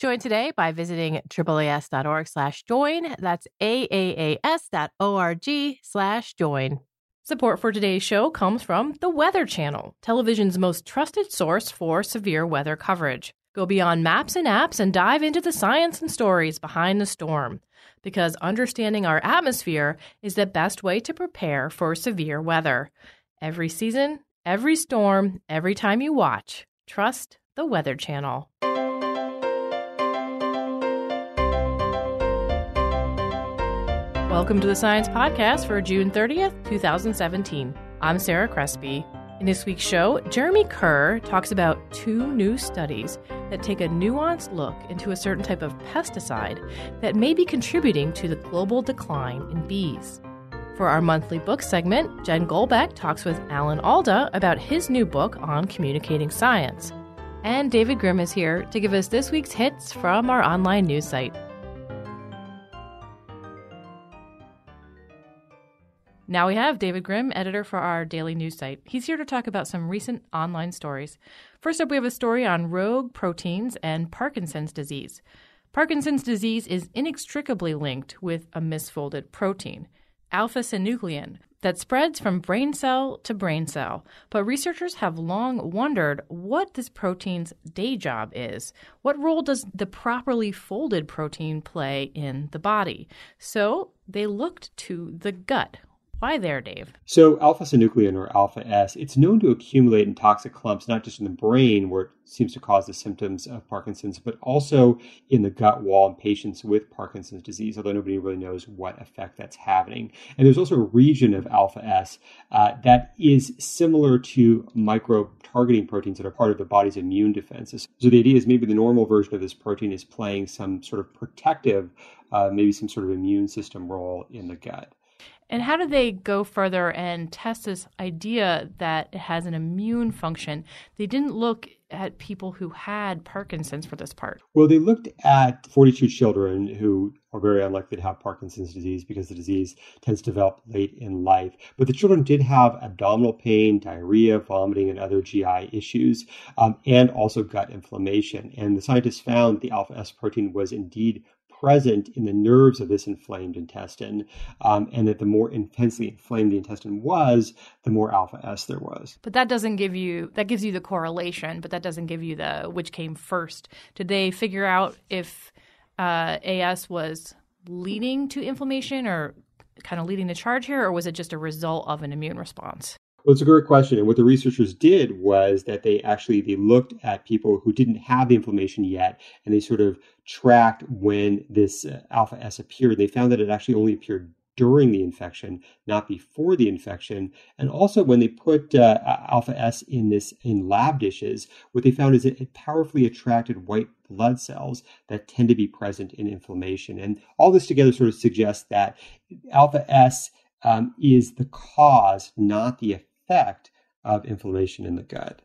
Join today by visiting AAAS.org slash join. That's AAAS.org slash join. Support for today's show comes from the Weather Channel, television's most trusted source for severe weather coverage. Go beyond maps and apps and dive into the science and stories behind the storm. Because understanding our atmosphere is the best way to prepare for severe weather. Every season, every storm, every time you watch, trust the Weather Channel. Welcome to the Science Podcast for June 30th, 2017. I'm Sarah Crespi. In this week's show, Jeremy Kerr talks about two new studies that take a nuanced look into a certain type of pesticide that may be contributing to the global decline in bees. For our monthly book segment, Jen Golbeck talks with Alan Alda about his new book on communicating science. And David Grimm is here to give us this week's hits from our online news site. Now we have David Grimm, editor for our daily news site. He's here to talk about some recent online stories. First up, we have a story on rogue proteins and Parkinson's disease. Parkinson's disease is inextricably linked with a misfolded protein, alpha synuclein, that spreads from brain cell to brain cell. But researchers have long wondered what this protein's day job is. What role does the properly folded protein play in the body? So they looked to the gut, why there, Dave? So, alpha synuclein or alpha S, it's known to accumulate in toxic clumps, not just in the brain, where it seems to cause the symptoms of Parkinson's, but also in the gut wall in patients with Parkinson's disease, although nobody really knows what effect that's having. And there's also a region of alpha S uh, that is similar to micro targeting proteins that are part of the body's immune defenses. So, the idea is maybe the normal version of this protein is playing some sort of protective, uh, maybe some sort of immune system role in the gut. And how do they go further and test this idea that it has an immune function? They didn't look at people who had Parkinson's for this part. Well, they looked at 42 children who are very unlikely to have Parkinson's disease because the disease tends to develop late in life. But the children did have abdominal pain, diarrhea, vomiting, and other GI issues, um, and also gut inflammation. And the scientists found the alpha S protein was indeed present in the nerves of this inflamed intestine, um, and that the more intensely inflamed the intestine was, the more alpha S there was. But that doesn't give you that gives you the correlation, but that doesn't give you the which came first. Did they figure out if uh, AS was leading to inflammation or kind of leading the charge here, or was it just a result of an immune response? Well, it's a great question. And what the researchers did was that they actually they looked at people who didn't have the inflammation yet, and they sort of tracked when this uh, alpha S appeared. They found that it actually only appeared during the infection, not before the infection. And also, when they put uh, alpha S in this in lab dishes, what they found is that it powerfully attracted white blood cells that tend to be present in inflammation. And all this together sort of suggests that alpha S um, is the cause, not the effect effect of inflammation in the gut.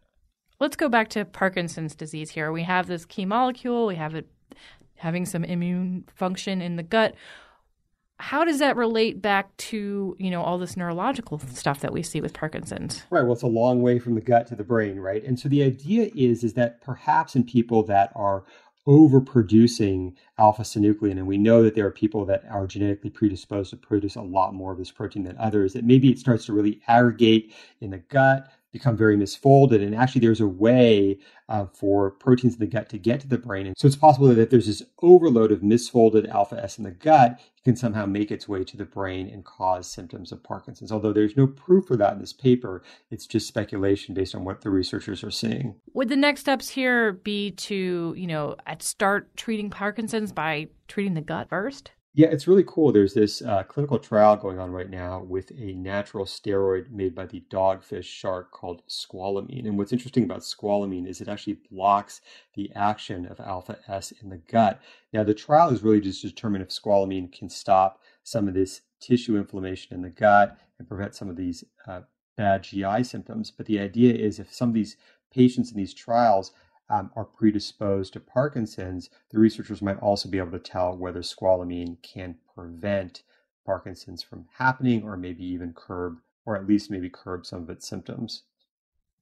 Let's go back to Parkinson's disease here. We have this key molecule, we have it having some immune function in the gut. how does that relate back to you know all this neurological stuff that we see with parkinson's right well it's a long way from the gut to the brain right and so the idea is is that perhaps in people that are overproducing alpha synuclein and we know that there are people that are genetically predisposed to produce a lot more of this protein than others that maybe it starts to really aggregate in the gut become very misfolded. And actually, there's a way uh, for proteins in the gut to get to the brain. And so it's possible that if there's this overload of misfolded alpha S in the gut, it can somehow make its way to the brain and cause symptoms of Parkinson's. Although there's no proof for that in this paper, it's just speculation based on what the researchers are seeing. Would the next steps here be to, you know, start treating Parkinson's by treating the gut first? Yeah, it's really cool. There's this uh, clinical trial going on right now with a natural steroid made by the dogfish shark called squalamine. And what's interesting about squalamine is it actually blocks the action of alpha S in the gut. Now, the trial is really just to determine if squalamine can stop some of this tissue inflammation in the gut and prevent some of these uh, bad GI symptoms. But the idea is if some of these patients in these trials um, are predisposed to Parkinson's, the researchers might also be able to tell whether squalene can prevent Parkinson's from happening or maybe even curb, or at least maybe curb some of its symptoms.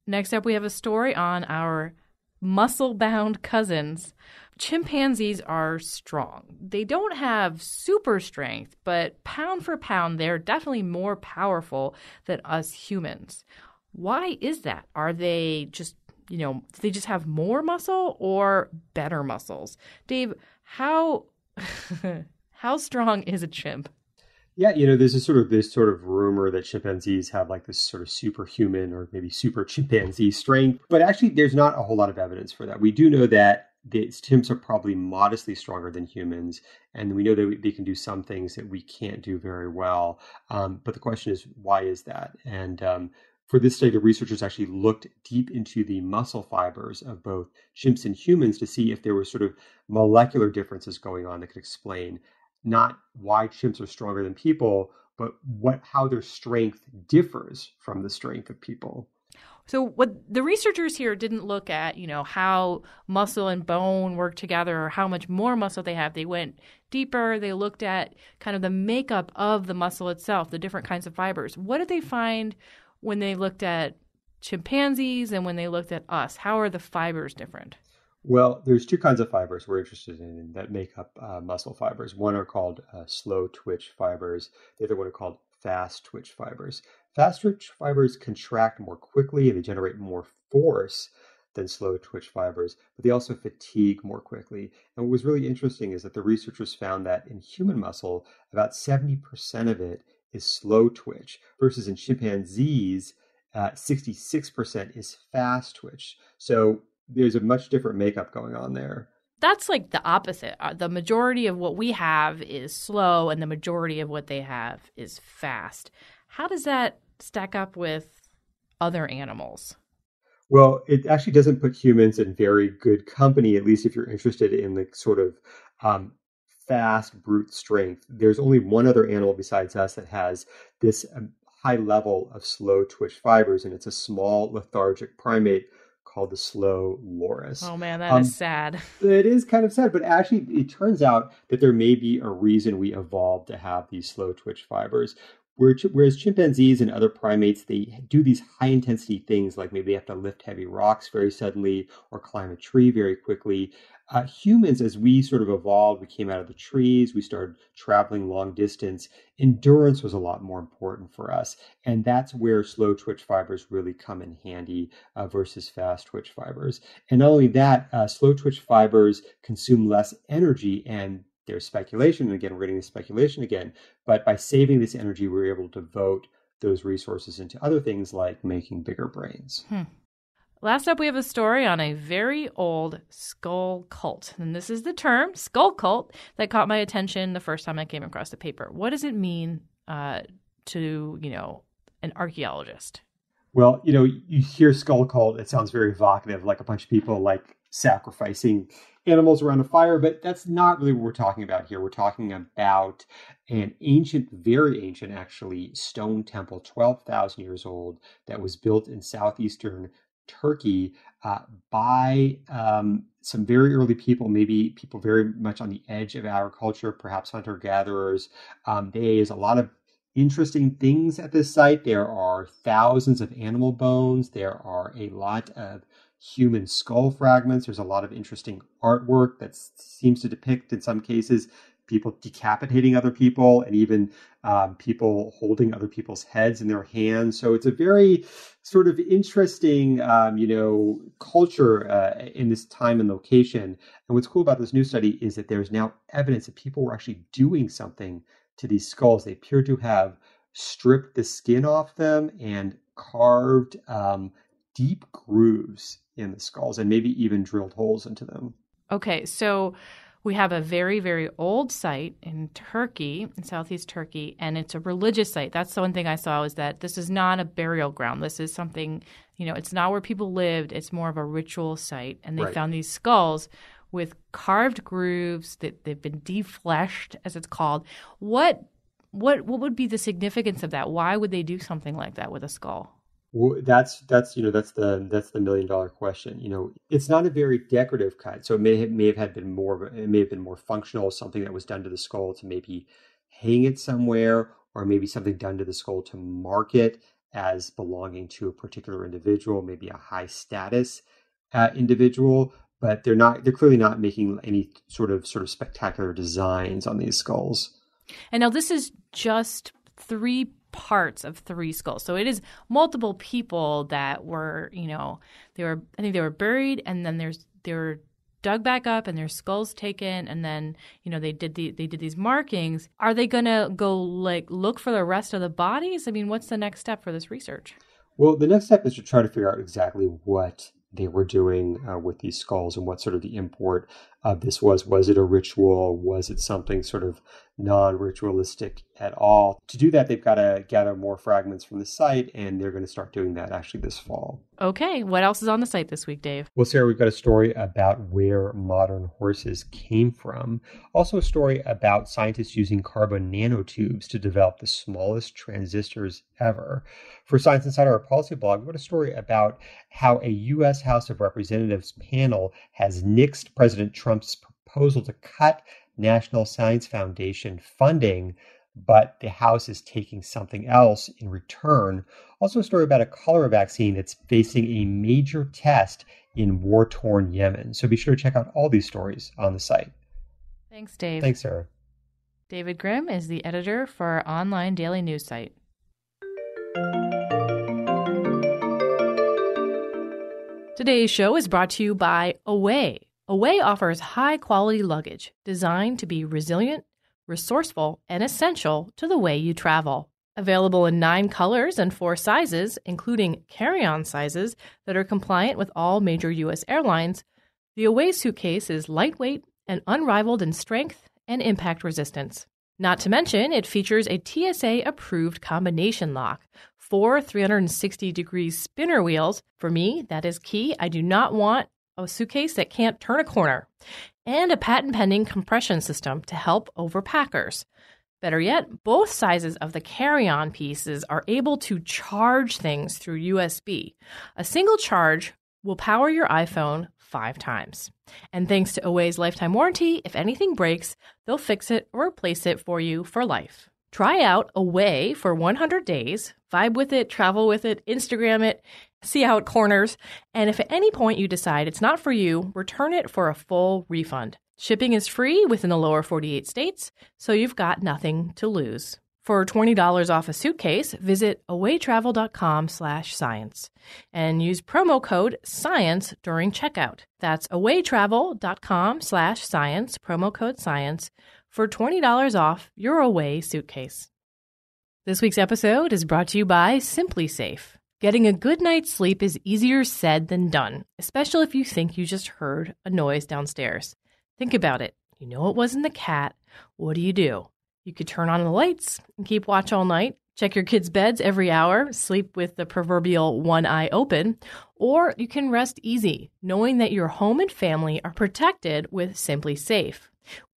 Next up, we have a story on our muscle bound cousins. Chimpanzees are strong. They don't have super strength, but pound for pound, they're definitely more powerful than us humans. Why is that? Are they just you know, do they just have more muscle or better muscles? Dave, how how strong is a chimp? Yeah, you know, there's a sort of this sort of rumor that chimpanzees have like this sort of superhuman or maybe super chimpanzee strength, but actually, there's not a whole lot of evidence for that. We do know that the chimps are probably modestly stronger than humans, and we know that they can do some things that we can't do very well. Um, but the question is, why is that? And um, for this study, the researchers actually looked deep into the muscle fibers of both chimps and humans to see if there were sort of molecular differences going on that could explain not why chimps are stronger than people, but what how their strength differs from the strength of people. So what the researchers here didn't look at, you know, how muscle and bone work together or how much more muscle they have. They went deeper. They looked at kind of the makeup of the muscle itself, the different kinds of fibers. What did they find when they looked at chimpanzees and when they looked at us? How are the fibers different? Well, there's two kinds of fibers we're interested in that make up uh, muscle fibers. One are called uh, slow twitch fibers. The other one are called fast twitch fibers. Fast twitch fibers contract more quickly and they generate more force than slow twitch fibers, but they also fatigue more quickly. And what was really interesting is that the researchers found that in human muscle, about 70% of it is slow twitch versus in chimpanzees, uh, 66% is fast twitch. So there's a much different makeup going on there. That's like the opposite. Uh, the majority of what we have is slow, and the majority of what they have is fast. How does that stack up with other animals? Well, it actually doesn't put humans in very good company, at least if you're interested in the sort of um, fast brute strength. There's only one other animal besides us that has this um, high level of slow twitch fibers, and it's a small lethargic primate called the slow loris. Oh man, that um, is sad. It is kind of sad, but actually, it turns out that there may be a reason we evolved to have these slow twitch fibers. Whereas chimpanzees and other primates, they do these high intensity things like maybe they have to lift heavy rocks very suddenly or climb a tree very quickly. Uh, humans, as we sort of evolved, we came out of the trees, we started traveling long distance. Endurance was a lot more important for us. And that's where slow twitch fibers really come in handy uh, versus fast twitch fibers. And not only that, uh, slow twitch fibers consume less energy and there's speculation, and again, we're getting the speculation again, but by saving this energy, we're able to devote those resources into other things like making bigger brains. Hmm. Last up, we have a story on a very old skull cult. And this is the term, skull cult, that caught my attention the first time I came across the paper. What does it mean uh, to, you know, an archaeologist? Well, you know, you hear skull cult, it sounds very evocative, like a bunch of people like sacrificing animals around a fire, but that's not really what we're talking about here. We're talking about an ancient, very ancient actually, stone temple, 12,000 years old, that was built in southeastern Turkey uh, by um, some very early people, maybe people very much on the edge of agriculture, perhaps hunter gatherers. Um, there's a lot of interesting things at this site. There are thousands of animal bones. There are a lot of human skull fragments. There's a lot of interesting artwork that seems to depict, in some cases, people decapitating other people and even um, people holding other people's heads in their hands. So it's a very sort of interesting, um, you know, culture uh, in this time and location. And what's cool about this new study is that there's now evidence that people were actually doing something to these skulls. They appear to have stripped the skin off them and carved um, deep grooves in the skulls and maybe even drilled holes into them. Okay, so we have a very, very old site in Turkey, in southeast Turkey, and it's a religious site. That's the one thing I saw is that this is not a burial ground. This is something, you know, it's not where people lived. It's more of a ritual site. And they right. found these skulls with carved grooves that they've been defleshed, as it's called. What what what would be the significance of that? Why would they do something like that with a skull? Well, that's that's you know that's the that's the million dollar question. You know, it's not a very decorative cut, so it may have, may have had been more it may have been more functional, something that was done to the skull to maybe hang it somewhere, or maybe something done to the skull to mark it as belonging to a particular individual, maybe a high status uh, individual. But they're not they're clearly not making any sort of sort of spectacular designs on these skulls. And now this is just three parts of three skulls. So it is multiple people that were, you know, they were I think they were buried and then there's they were dug back up and their skulls taken and then, you know, they did the they did these markings. Are they going to go like look for the rest of the bodies? I mean, what's the next step for this research? Well, the next step is to try to figure out exactly what they were doing uh, with these skulls and what sort of the import of this was. Was it a ritual? Was it something sort of non ritualistic at all? To do that, they've got to gather more fragments from the site, and they're going to start doing that actually this fall. Okay. What else is on the site this week, Dave? Well, Sarah, we've got a story about where modern horses came from. Also, a story about scientists using carbon nanotubes to develop the smallest transistors ever. For Science Insider, our policy blog, we've got a story about how a U.S. House of Representatives panel has nixed President Trump's proposal to cut National Science Foundation funding but the House is taking something else in return. Also, a story about a cholera vaccine that's facing a major test in war torn Yemen. So be sure to check out all these stories on the site. Thanks, Dave. Thanks, Sarah. David Grimm is the editor for our online daily news site. Today's show is brought to you by Away. Away offers high quality luggage designed to be resilient resourceful, and essential to the way you travel. Available in nine colors and four sizes, including carry on sizes that are compliant with all major U.S. airlines, the Away suitcase is lightweight and unrivaled in strength and impact resistance. Not to mention, it features a TSA approved combination lock, four 360 degree spinner wheels. For me, that is key. I do not want a suitcase that can't turn a corner and a patent pending compression system to help overpackers. Better yet, both sizes of the carry on pieces are able to charge things through USB. A single charge will power your iPhone five times. And thanks to Away's lifetime warranty, if anything breaks, they'll fix it or replace it for you for life. Try out Away for 100 days, vibe with it, travel with it, Instagram it, see how it corners, and if at any point you decide it's not for you, return it for a full refund. Shipping is free within the lower 48 states, so you've got nothing to lose. For $20 off a suitcase, visit awaytravel.com/science and use promo code SCIENCE during checkout. That's awaytravel.com/science, promo code SCIENCE for $20 off your away suitcase. This week's episode is brought to you by SimpliSafe. Getting a good night's sleep is easier said than done, especially if you think you just heard a noise downstairs. Think about it. You know it wasn't the cat. What do you do? You could turn on the lights and keep watch all night, check your kids' beds every hour, sleep with the proverbial one eye open, or you can rest easy, knowing that your home and family are protected with SimpliSafe.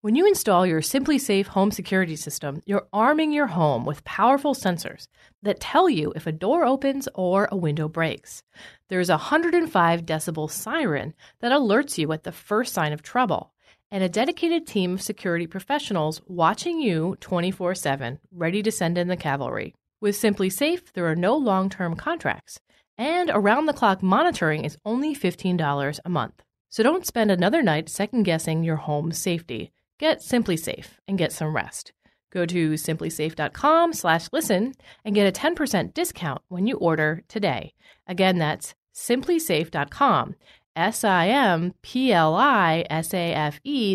When you install your SimpliSafe home security system, you're arming your home with powerful sensors that tell you if a door opens or a window breaks. There's a 105 decibel siren that alerts you at the first sign of trouble, and a dedicated team of security professionals watching you 24 7, ready to send in the cavalry. With SimpliSafe, there are no long term contracts, and around the clock monitoring is only $15 a month. So don't spend another night second guessing your home's safety. Get SimpliSafe and get some rest. Go to simplisafe.com slash listen and get a 10% discount when you order today. Again, that's simplisafe.com, S-I-M-P-L-I-S-A-F-E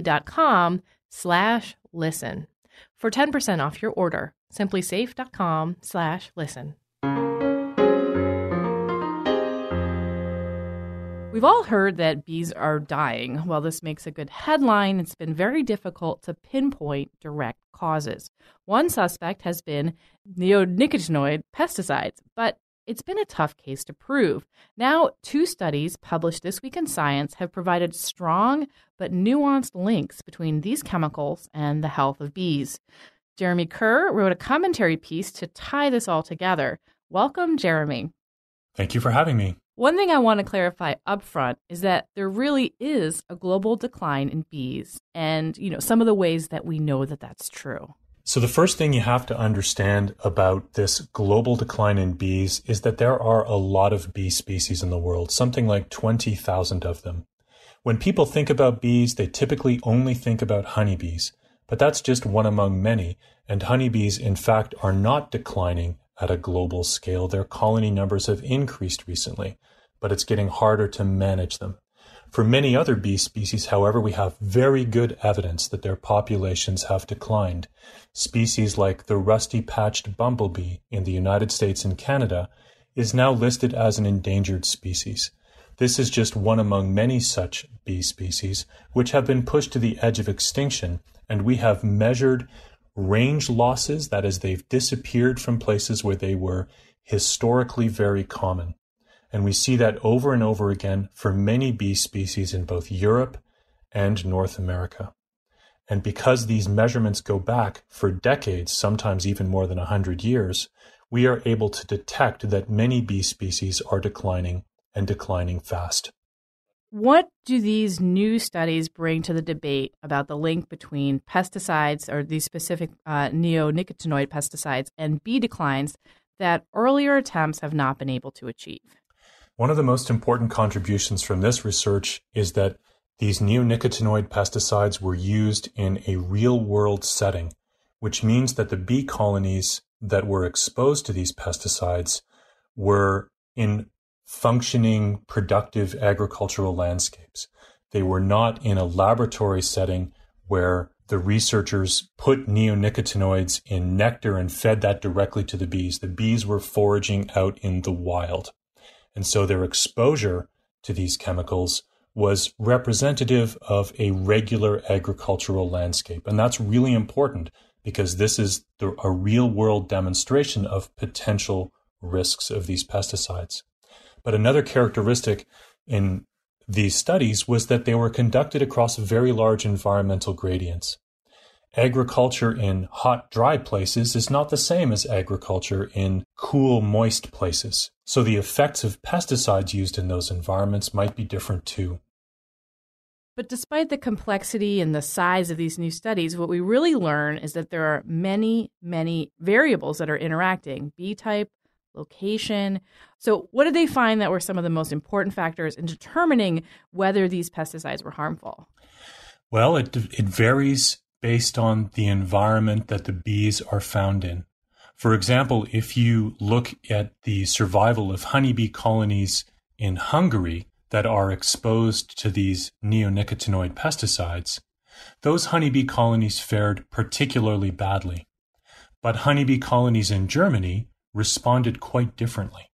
dot com slash listen. For 10% off your order, simplisafe.com slash listen. We've all heard that bees are dying. While this makes a good headline, it's been very difficult to pinpoint direct causes. One suspect has been neonicotinoid pesticides, but it's been a tough case to prove. Now, two studies published this week in Science have provided strong but nuanced links between these chemicals and the health of bees. Jeremy Kerr wrote a commentary piece to tie this all together. Welcome, Jeremy. Thank you for having me. One thing I want to clarify upfront is that there really is a global decline in bees and, you know, some of the ways that we know that that's true. So the first thing you have to understand about this global decline in bees is that there are a lot of bee species in the world, something like 20,000 of them. When people think about bees, they typically only think about honeybees, but that's just one among many, and honeybees in fact are not declining at a global scale. Their colony numbers have increased recently but it's getting harder to manage them. For many other bee species, however, we have very good evidence that their populations have declined. Species like the rusty patched bumblebee in the United States and Canada is now listed as an endangered species. This is just one among many such bee species which have been pushed to the edge of extinction, and we have measured range losses, that is, they've disappeared from places where they were historically very common. And we see that over and over again for many bee species in both Europe and North America. And because these measurements go back for decades, sometimes even more than 100 years, we are able to detect that many bee species are declining and declining fast. What do these new studies bring to the debate about the link between pesticides or these specific uh, neonicotinoid pesticides and bee declines that earlier attempts have not been able to achieve? One of the most important contributions from this research is that these neonicotinoid pesticides were used in a real world setting, which means that the bee colonies that were exposed to these pesticides were in functioning, productive agricultural landscapes. They were not in a laboratory setting where the researchers put neonicotinoids in nectar and fed that directly to the bees. The bees were foraging out in the wild. And so their exposure to these chemicals was representative of a regular agricultural landscape. And that's really important because this is the, a real world demonstration of potential risks of these pesticides. But another characteristic in these studies was that they were conducted across very large environmental gradients agriculture in hot, dry places is not the same as agriculture in cool, moist places. So the effects of pesticides used in those environments might be different too. But despite the complexity and the size of these new studies, what we really learn is that there are many, many variables that are interacting bee type, location. So, what did they find that were some of the most important factors in determining whether these pesticides were harmful? Well, it, it varies based on the environment that the bees are found in. For example, if you look at the survival of honeybee colonies in Hungary that are exposed to these neonicotinoid pesticides, those honeybee colonies fared particularly badly. But honeybee colonies in Germany responded quite differently.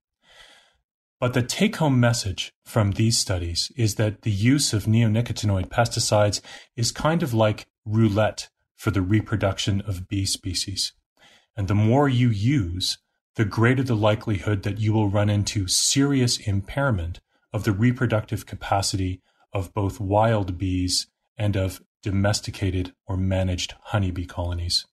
But the take home message from these studies is that the use of neonicotinoid pesticides is kind of like roulette for the reproduction of bee species. And the more you use, the greater the likelihood that you will run into serious impairment of the reproductive capacity of both wild bees and of domesticated or managed honeybee colonies.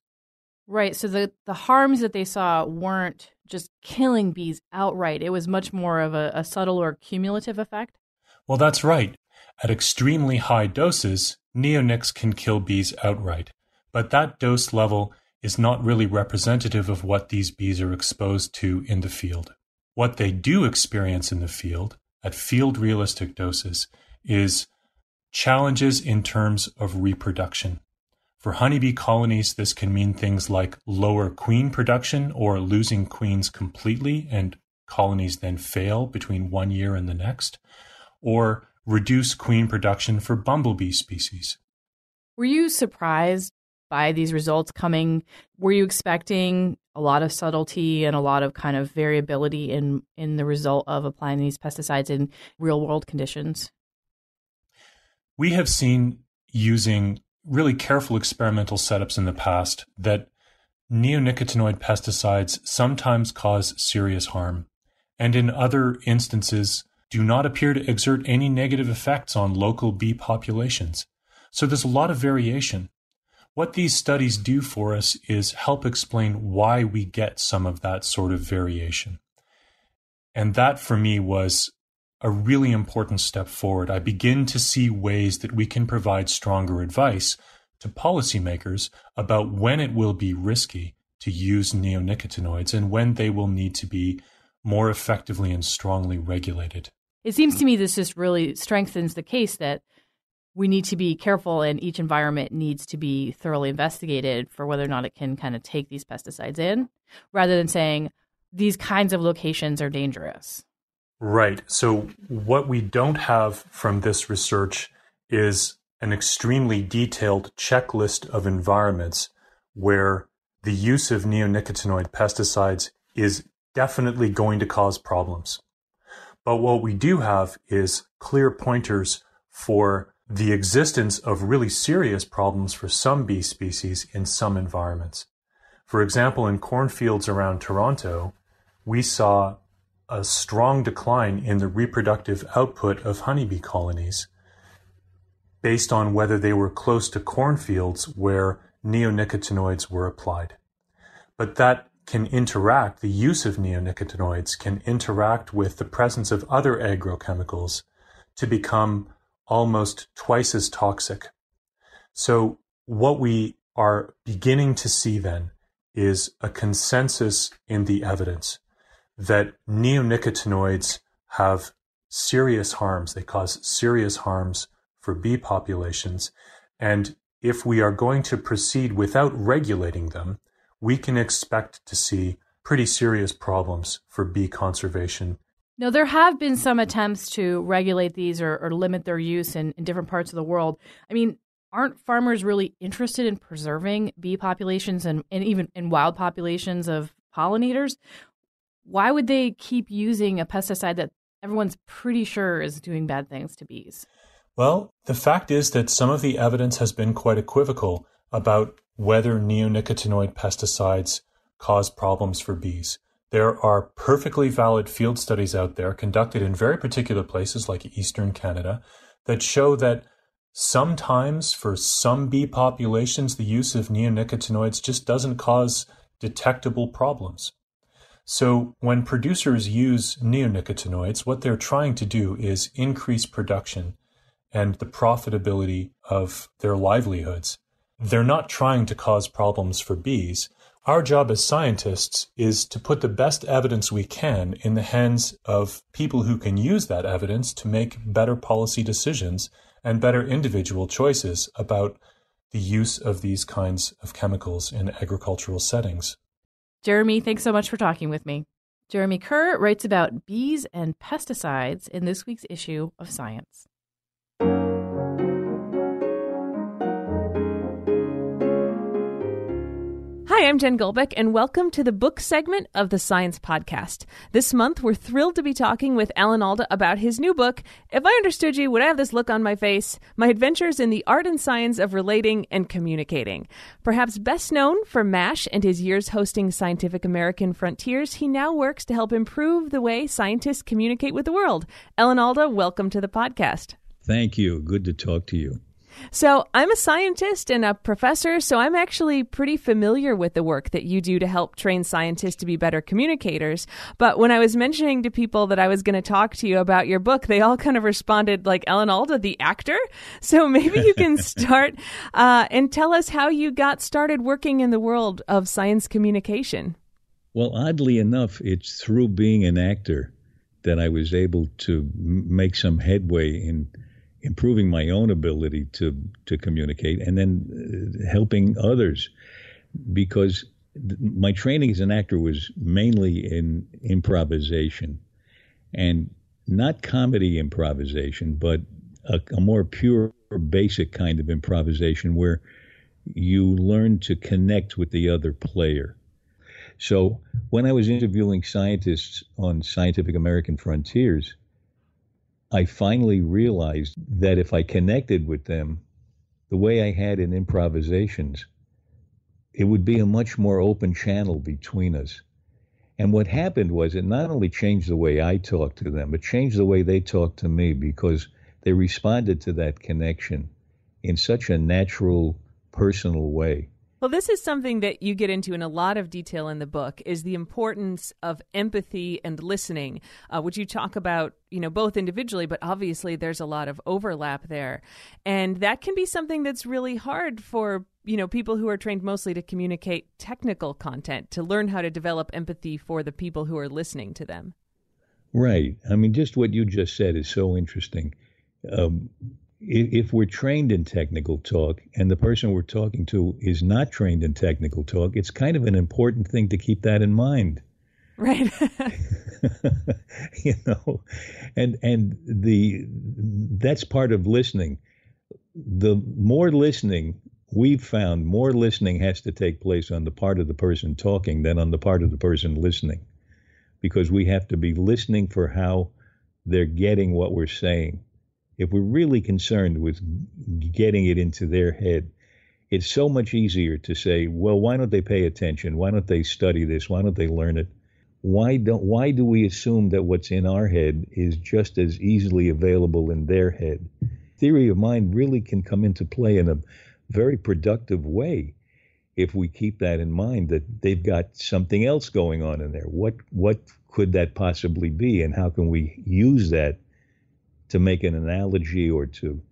Right. So the, the harms that they saw weren't just killing bees outright. It was much more of a, a subtle or cumulative effect. Well, that's right. At extremely high doses, neonics can kill bees outright, but that dose level is not really representative of what these bees are exposed to in the field. What they do experience in the field, at field realistic doses, is challenges in terms of reproduction. For honeybee colonies, this can mean things like lower queen production or losing queens completely, and colonies then fail between one year and the next, or reduce queen production for bumblebee species. Were you surprised by these results coming? Were you expecting a lot of subtlety and a lot of kind of variability in, in the result of applying these pesticides in real world conditions? We have seen using really careful experimental setups in the past that neonicotinoid pesticides sometimes cause serious harm, and in other instances do not appear to exert any negative effects on local bee populations. So there's a lot of variation. What these studies do for us is help explain why we get some of that sort of variation. And that for me was a really important step forward. I begin to see ways that we can provide stronger advice to policymakers about when it will be risky to use neonicotinoids and when they will need to be more effectively and strongly regulated. It seems to me this just really strengthens the case that we need to be careful and each environment needs to be thoroughly investigated for whether or not it can kind of take these pesticides in rather than saying these kinds of locations are dangerous. Right. So, what we don't have from this research is an extremely detailed checklist of environments where the use of neonicotinoid pesticides is definitely going to cause problems. But what we do have is clear pointers for the existence of really serious problems for some bee species in some environments. For example, in cornfields around Toronto, we saw a strong decline in the reproductive output of honeybee colonies based on whether they were close to cornfields where neonicotinoids were applied. But that can interact, the use of neonicotinoids can interact with the presence of other agrochemicals to become almost twice as toxic. So, what we are beginning to see then is a consensus in the evidence that neonicotinoids have serious harms. They cause serious harms for bee populations. And if we are going to proceed without regulating them, we can expect to see pretty serious problems for bee conservation. Now, there have been some attempts to regulate these or, or limit their use in, in different parts of the world. I mean, aren't farmers really interested in preserving bee populations and, and even in wild populations of pollinators? why would they keep using a pesticide that everyone's pretty sure is doing bad things to bees? Well, the fact is that some of the evidence has been quite equivocal about whether neonicotinoid pesticides cause problems for bees. There are perfectly valid field studies out there conducted in very particular places like eastern Canada that show that sometimes for some bee populations, the use of neonicotinoids just doesn't cause detectable problems. So, when producers use neonicotinoids, what they're trying to do is increase production and the profitability of their livelihoods. They're not trying to cause problems for bees. Our job as scientists is to put the best evidence we can in the hands of people who can use that evidence to make better policy decisions and better individual choices about the use of these kinds of chemicals in agricultural settings. Jeremy, thanks so much for talking with me. Jeremy Kerr writes about bees and pesticides in this week's issue of Science. I'm Jen Golbeck, and welcome to the book segment of the Science Podcast. This month, we're thrilled to be talking with Alan Alda about his new book, If I Understood You, Would I Have This Look on My Face? My Adventures in the Art and Science of Relating and Communicating. Perhaps best known for MASH and his years hosting Scientific American Frontiers, he now works to help improve the way scientists communicate with the world. Alan Alda, welcome to the podcast. Thank you. Good to talk to you. So, I'm a scientist and a professor, so I'm actually pretty familiar with the work that you do to help train scientists to be better communicators. But when I was mentioning to people that I was going to talk to you about your book, they all kind of responded like Alan Alda, the actor. So, maybe you can start uh, and tell us how you got started working in the world of science communication. Well, oddly enough, it's through being an actor that I was able to make some headway in improving my own ability to to communicate and then uh, helping others. Because my training as an actor was mainly in improvisation and not comedy improvisation but a, a more pure basic kind of improvisation where you learn to connect with the other player. So when i was interviewing scientists on scientific american frontiers I finally realized that if I connected with them the way I had in improvisations, it would be a much more open channel between us. And what happened was it not only changed the way I talked to them, it changed the way they talked to me because they responded to that connection in such a natural, personal way. Well, this is something that you get into in a lot of detail in the book is the importance of empathy and listening, uh, which you talk about, you know, both individually, but obviously there's a lot of overlap there. And that can be something that's really hard for, you know, people who are trained mostly to communicate technical content, to learn how to develop empathy for the people who are listening to them. Right. I mean, just what you just said is so interesting. Um, if we're trained in technical talk and the person we're talking to is not trained in technical talk, it's kind of an important thing to keep that in mind. Right. you know, and and the that's part of listening. The more listening we've found, more listening has to take place on the part of the person talking than on the part of the person listening, because we have to be listening for how they're getting what we're saying if we're really concerned with getting it into their head, it's so much easier to say, well, why don't they pay attention? Why don't they study this? Why don't they learn it? Why don't why do we assume that what's in our head is just as easily available in their head? Theory of mind really can come into play in a very productive way if we keep that in mind that they've got something else going on in there. What what could that possibly be and how can we use that to make an analogy or to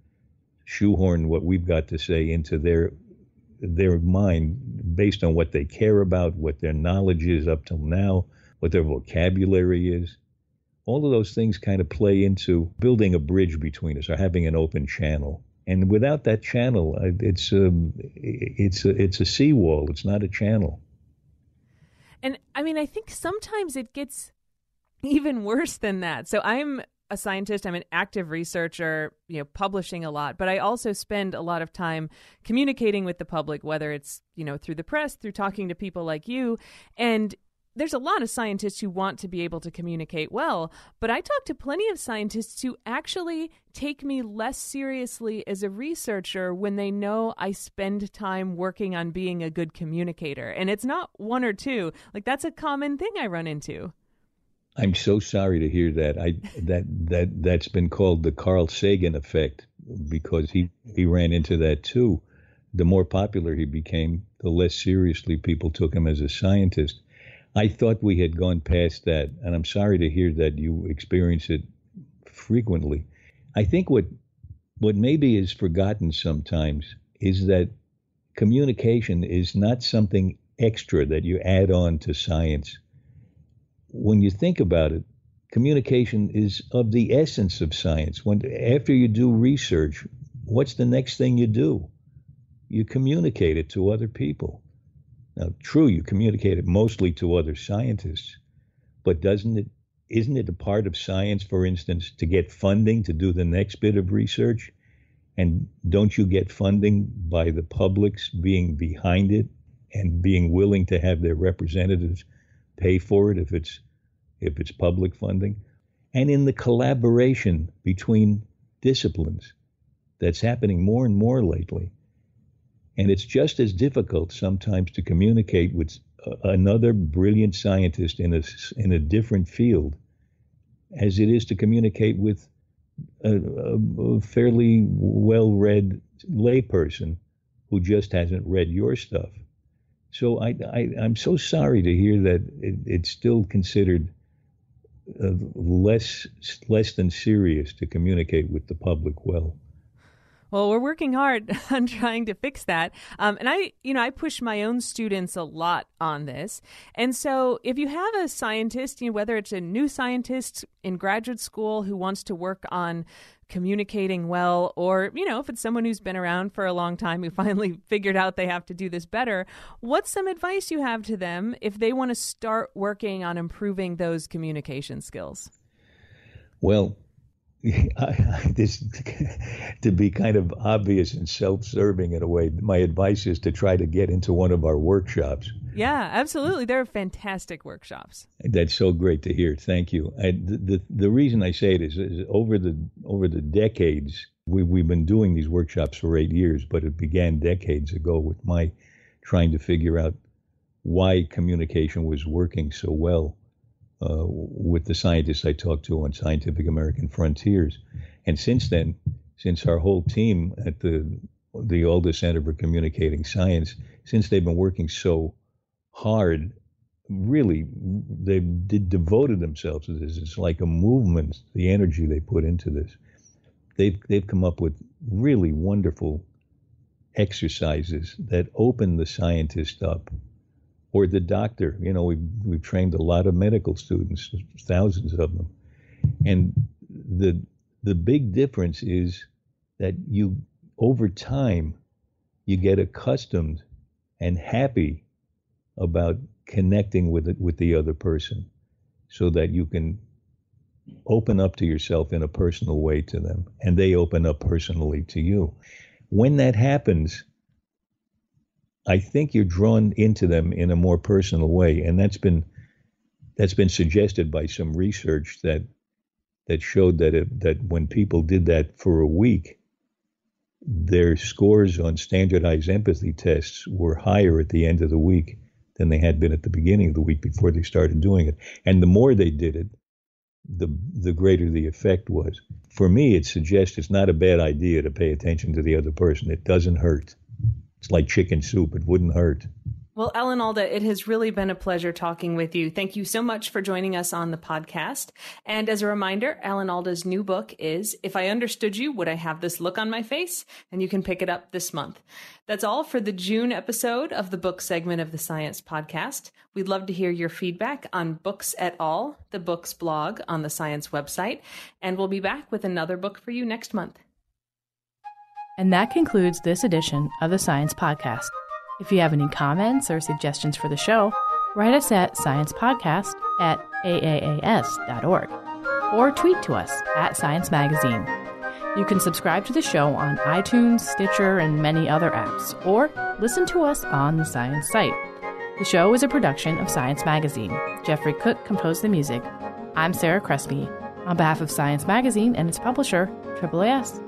shoehorn what we've got to say into their their mind based on what they care about, what their knowledge is up till now, what their vocabulary is. All of those things kind of play into building a bridge between us or having an open channel. And without that channel, it's um, it's a, it's a seawall. It's not a channel. And I mean, I think sometimes it gets even worse than that. So I'm a scientist, I'm an active researcher, you know, publishing a lot, but I also spend a lot of time communicating with the public, whether it's, you know, through the press, through talking to people like you. And there's a lot of scientists who want to be able to communicate well, but I talk to plenty of scientists who actually take me less seriously as a researcher when they know I spend time working on being a good communicator. And it's not one or two. Like that's a common thing I run into. I'm so sorry to hear that. I that that that's been called the Carl Sagan effect because he he ran into that too. The more popular he became, the less seriously people took him as a scientist. I thought we had gone past that, and I'm sorry to hear that you experience it frequently. I think what what maybe is forgotten sometimes is that communication is not something extra that you add on to science when you think about it, communication is of the essence of science. When after you do research, what's the next thing you do? You communicate it to other people. Now, true, you communicate it mostly to other scientists, but doesn't it isn't it a part of science, for instance, to get funding to do the next bit of research? And don't you get funding by the publics being behind it and being willing to have their representatives pay for it if it's if it's public funding, and in the collaboration between disciplines that's happening more and more lately. And it's just as difficult sometimes to communicate with another brilliant scientist in a, in a different field as it is to communicate with a, a fairly well read layperson who just hasn't read your stuff. So I, I, am so sorry to hear that it, it's still considered uh, less less than serious to communicate with the public well. Well, we're working hard on trying to fix that. Um, and I, you know, I push my own students a lot on this. And so if you have a scientist, you know, whether it's a new scientist in graduate school who wants to work on communicating well, or, you know, if it's someone who's been around for a long time who finally figured out they have to do this better, what's some advice you have to them if they want to start working on improving those communication skills? Well, this to be kind of obvious and self-serving in a way. My advice is to try to get into one of our workshops. Yeah, absolutely. They're fantastic workshops. That's so great to hear. Thank you. I, the, the, the reason I say it is, is over the over the decades we we've been doing these workshops for eight years, but it began decades ago with my trying to figure out why communication was working so well uh, with the scientists I talked to on Scientific American Frontiers. And since then, since our whole team at the the Alda Center for Communicating Science, since they've been working so hard, really they did devoted themselves to this. It's like a movement, the energy they put into this. They've they've come up with really wonderful exercises that open the scientist up or the doctor. You know, we've, we've trained a lot of medical students, thousands of them. And the, the big difference is that you, over time, you get accustomed and happy about connecting with it, with the other person so that you can open up to yourself in a personal way to them and they open up personally to you. When that happens, I think you're drawn into them in a more personal way, and that's been that's been suggested by some research that that showed that it, that when people did that for a week, their scores on standardized empathy tests were higher at the end of the week than they had been at the beginning of the week before they started doing it. And the more they did it, the the greater the effect was. For me, it suggests it's not a bad idea to pay attention to the other person. It doesn't hurt. It's like chicken soup. It wouldn't hurt. Well, Alan Alda, it has really been a pleasure talking with you. Thank you so much for joining us on the podcast. And as a reminder, Alan Alda's new book is If I Understood You, Would I Have This Look on My Face? And you can pick it up this month. That's all for the June episode of the book segment of the Science Podcast. We'd love to hear your feedback on Books et al, the books blog on the Science website. And we'll be back with another book for you next month. And that concludes this edition of the Science Podcast. If you have any comments or suggestions for the show, write us at sciencepodcast at aaas.org or tweet to us at Science Magazine. You can subscribe to the show on iTunes, Stitcher, and many other apps, or listen to us on the Science site. The show is a production of Science Magazine. Jeffrey Cook composed the music. I'm Sarah Crespi. On behalf of Science Magazine and its publisher, AAAS.